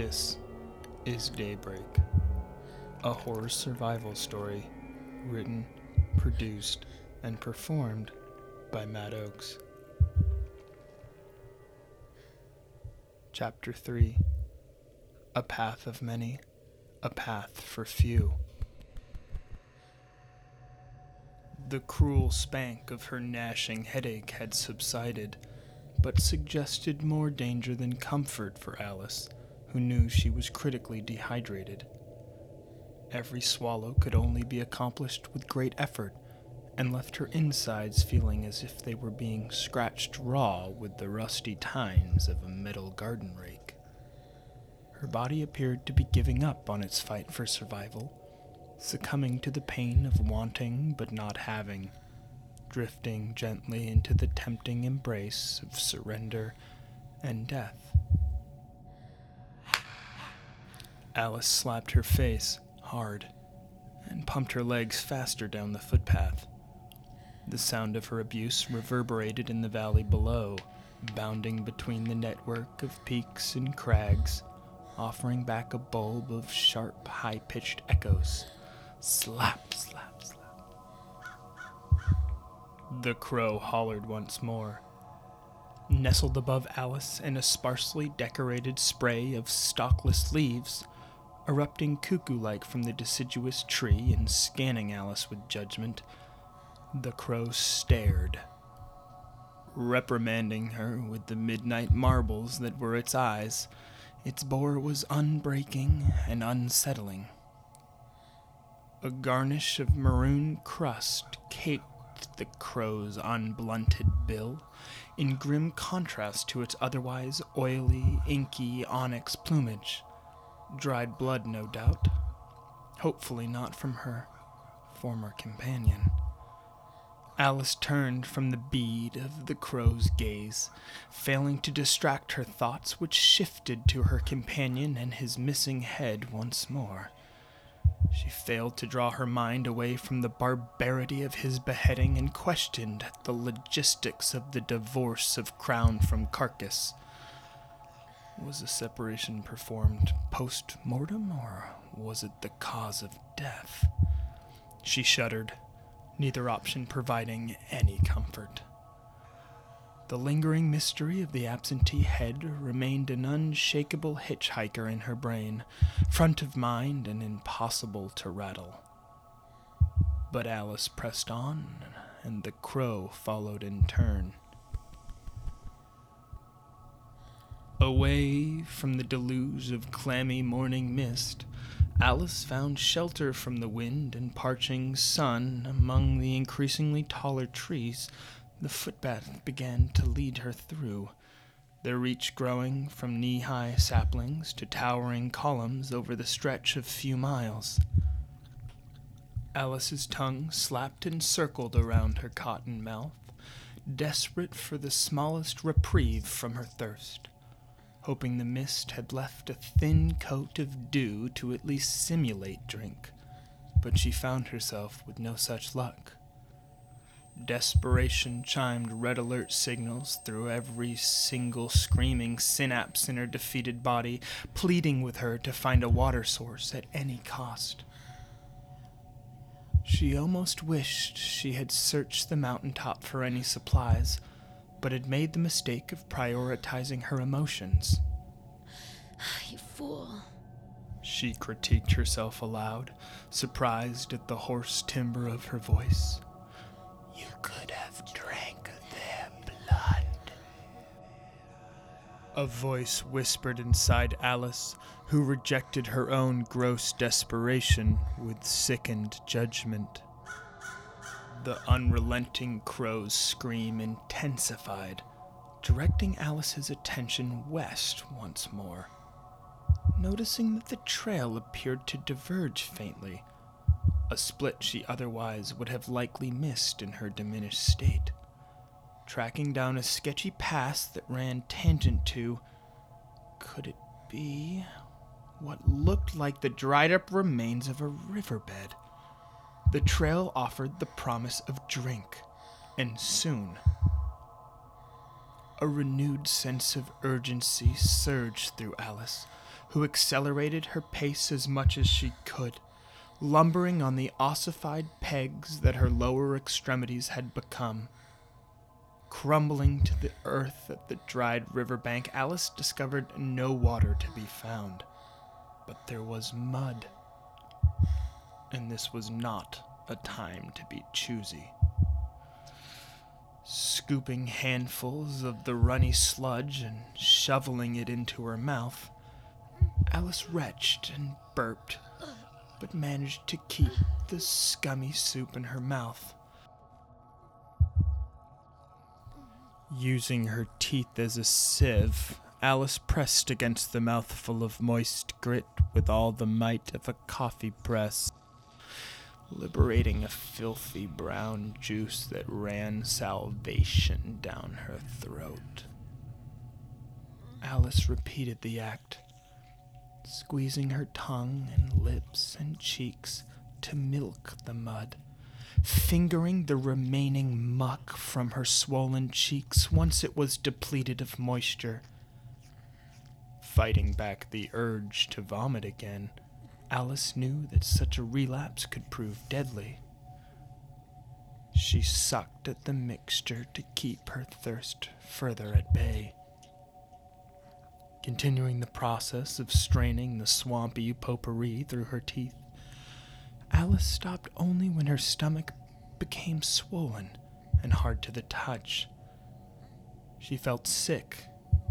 This is Daybreak, a horror survival story written, produced, and performed by Matt Oakes. Chapter 3 A Path of Many, a Path for Few. The cruel spank of her gnashing headache had subsided, but suggested more danger than comfort for Alice, who knew she was critically dehydrated. Every swallow could only be accomplished with great effort, and left her insides feeling as if they were being scratched raw with the rusty tines of a metal garden rake. Her body appeared to be giving up on its fight for survival, succumbing to the pain of wanting but not having, drifting gently into the tempting embrace of surrender and death. Alice slapped her face hard and pumped her legs faster down the footpath. The sound of her abuse reverberated in the valley below, bounding between the network of peaks and crags, offering back a bulb of sharp, high pitched echoes. Slap, slap, slap. The crow hollered once more. Nestled above Alice in a sparsely decorated spray of stalkless leaves, erupting cuckoo like from the deciduous tree and scanning Alice with judgment, the crow stared, reprimanding her with the midnight marbles that were its eyes. Its bore was unbreaking and unsettling. A garnish of maroon crust caked the crow's unblunted bill, in grim contrast to its otherwise oily, inky onyx plumage. Dried blood, no doubt. Hopefully not from her former companion. Alice turned from the bead of the crow's gaze, failing to distract her thoughts, which shifted to her companion and his missing head once more. She failed to draw her mind away from the barbarity of his beheading and questioned the logistics of the divorce of crown from carcass. Was the separation performed post mortem, or was it the cause of death? She shuddered, neither option providing any comfort. The lingering mystery of the absentee head remained an unshakable hitchhiker in her brain, front of mind and impossible to rattle. But Alice pressed on, and the crow followed in turn. Away from the deluge of clammy morning mist, Alice found shelter from the wind and parching sun among the increasingly taller trees. The footpath began to lead her through, their reach growing from knee high saplings to towering columns over the stretch of few miles. Alice's tongue slapped and circled around her cotton mouth, desperate for the smallest reprieve from her thirst, hoping the mist had left a thin coat of dew to at least simulate drink. But she found herself with no such luck. Desperation chimed red alert signals through every single screaming synapse in her defeated body, pleading with her to find a water source at any cost. She almost wished she had searched the mountaintop for any supplies, but had made the mistake of prioritizing her emotions. You fool. She critiqued herself aloud, surprised at the hoarse timbre of her voice. You could have drank their blood. A voice whispered inside Alice, who rejected her own gross desperation with sickened judgment. The unrelenting crow's scream intensified, directing Alice's attention west once more. Noticing that the trail appeared to diverge faintly, a split she otherwise would have likely missed in her diminished state. Tracking down a sketchy pass that ran tangent to. Could it be what looked like the dried up remains of a riverbed? The trail offered the promise of drink, and soon. A renewed sense of urgency surged through Alice, who accelerated her pace as much as she could, lumbering on the ossified pegs that her lower extremities had become. Crumbling to the earth at the dried riverbank, Alice discovered no water to be found, but there was mud. And this was not a time to be choosy. Scooping handfuls of the runny sludge and shoveling it into her mouth, Alice retched and burped, but managed to keep the scummy soup in her mouth. Using her teeth as a sieve, Alice pressed against the mouthful of moist grit with all the might of a coffee press, liberating a filthy brown juice that ran salvation down her throat. Alice repeated the act, squeezing her tongue and lips and cheeks to milk the mud fingering the remaining muck from her swollen cheeks once it was depleted of moisture. Fighting back the urge to vomit again, Alice knew that such a relapse could prove deadly. She sucked at the mixture to keep her thirst further at bay. Continuing the process of straining the swampy potpourri through her teeth, Alice stopped only when her stomach became swollen and hard to the touch. She felt sick,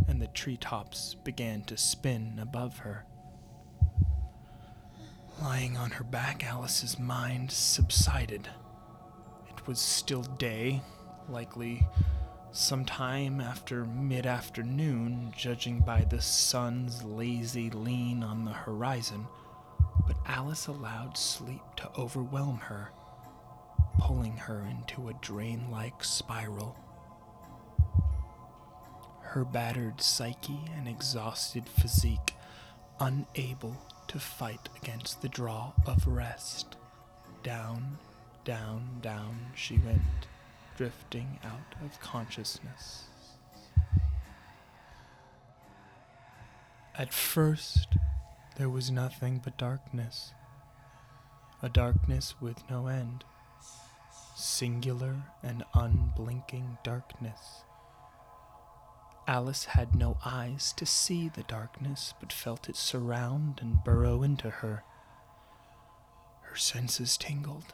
and the treetops began to spin above her. Lying on her back, Alice's mind subsided. It was still day, likely sometime after mid afternoon, judging by the sun's lazy lean on the horizon but Alice allowed sleep to overwhelm her, pulling her into a drain like spiral. Her battered psyche and exhausted physique unable to fight against the draw of rest. Down, down, down she went, drifting out of consciousness. At first, there was nothing but darkness. A darkness with no end. Singular and unblinking darkness. Alice had no eyes to see the darkness, but felt it surround and burrow into her. Her senses tingled,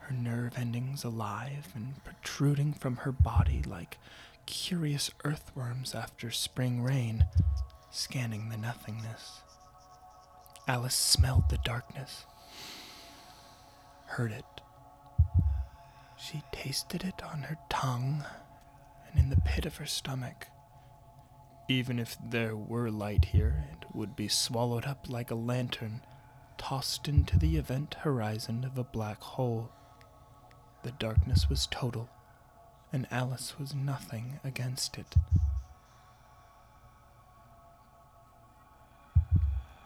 her nerve endings alive and protruding from her body like curious earthworms after spring rain, scanning the nothingness. Alice smelled the darkness, heard it. She tasted it on her tongue and in the pit of her stomach. Even if there were light here, it would be swallowed up like a lantern, tossed into the event horizon of a black hole. The darkness was total, and Alice was nothing against it.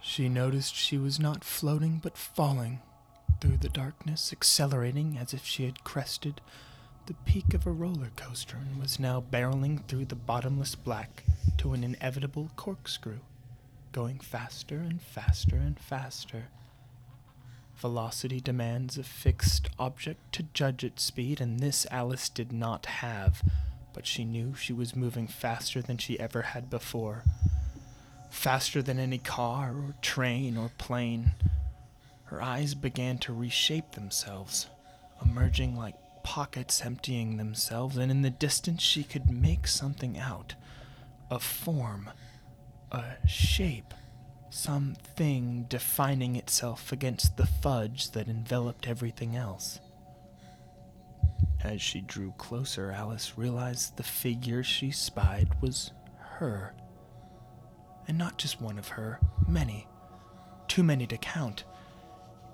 She noticed she was not floating but falling through the darkness, accelerating as if she had crested the peak of a roller coaster and was now barreling through the bottomless black to an inevitable corkscrew, going faster and faster and faster. Velocity demands a fixed object to judge its speed, and this Alice did not have, but she knew she was moving faster than she ever had before faster than any car or train or plane. Her eyes began to reshape themselves, emerging like pockets emptying themselves, and in the distance she could make something out a form, a shape, something defining itself against the fudge that enveloped everything else. As she drew closer, Alice realized the figure she spied was her and not just one of her, many. Too many to count.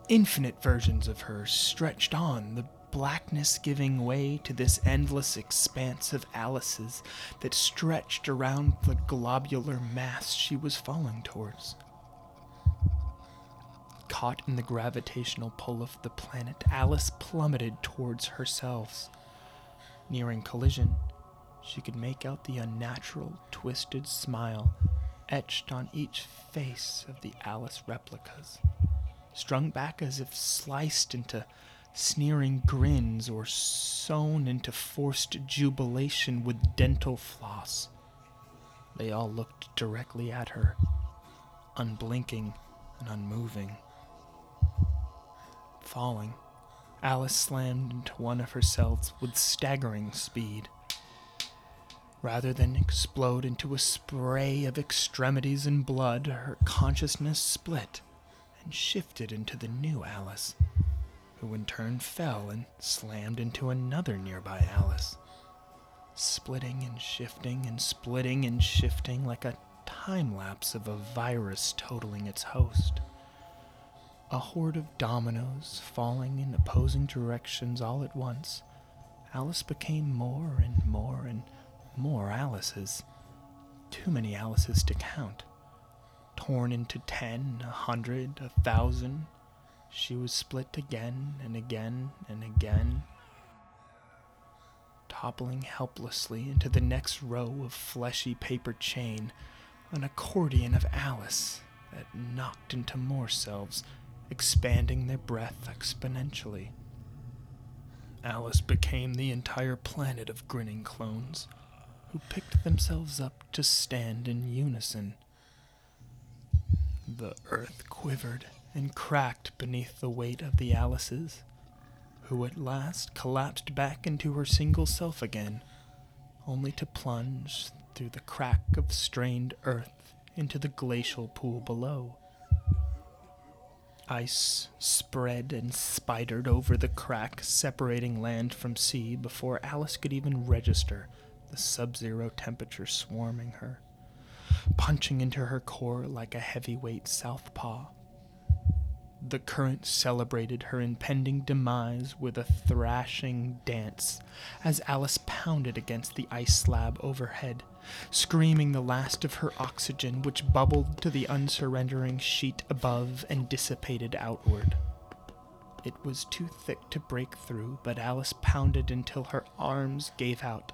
Infinite versions of her stretched on, the blackness giving way to this endless expanse of Alice's that stretched around the globular mass she was falling towards. Caught in the gravitational pull of the planet, Alice plummeted towards herself. Nearing collision, she could make out the unnatural, twisted smile etched on each face of the Alice replicas, strung back as if sliced into sneering grins or sewn into forced jubilation with dental floss. They all looked directly at her, unblinking and unmoving. Falling, Alice slammed into one of her cells with staggering speed. Rather than explode into a spray of extremities and blood, her consciousness split and shifted into the new Alice, who in turn fell and slammed into another nearby Alice, splitting and shifting and splitting and shifting like a time lapse of a virus totaling its host. A horde of dominoes falling in opposing directions all at once, Alice became more and more and more Alices. Too many Alices to count. Torn into ten, a hundred, a thousand, she was split again and again and again, toppling helplessly into the next row of fleshy paper chain, an accordion of Alice that knocked into more selves, expanding their breath exponentially. Alice became the entire planet of grinning clones who picked themselves up to stand in unison. The earth quivered and cracked beneath the weight of the Alices, who at last collapsed back into her single self again, only to plunge through the crack of strained earth into the glacial pool below. Ice spread and spidered over the crack separating land from sea before Alice could even register the sub zero temperature swarming her, punching into her core like a heavyweight southpaw. The current celebrated her impending demise with a thrashing dance as Alice pounded against the ice slab overhead, screaming the last of her oxygen, which bubbled to the unsurrendering sheet above and dissipated outward. It was too thick to break through, but Alice pounded until her arms gave out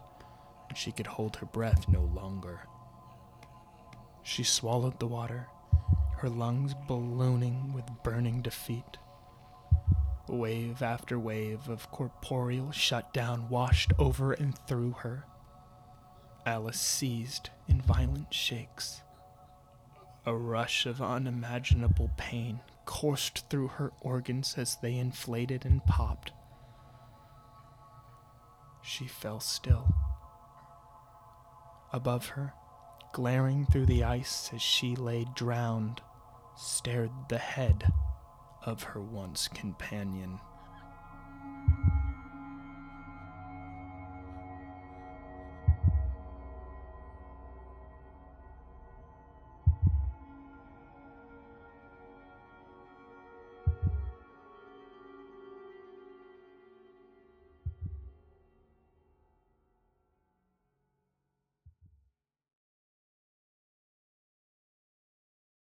and she could hold her breath no longer. She swallowed the water, her lungs ballooning with burning defeat. Wave after wave of corporeal shutdown washed over and through her. Alice seized in violent shakes. A rush of unimaginable pain coursed through her organs as they inflated and popped. She fell still. Above her, glaring through the ice as she lay drowned, stared the head of her once companion.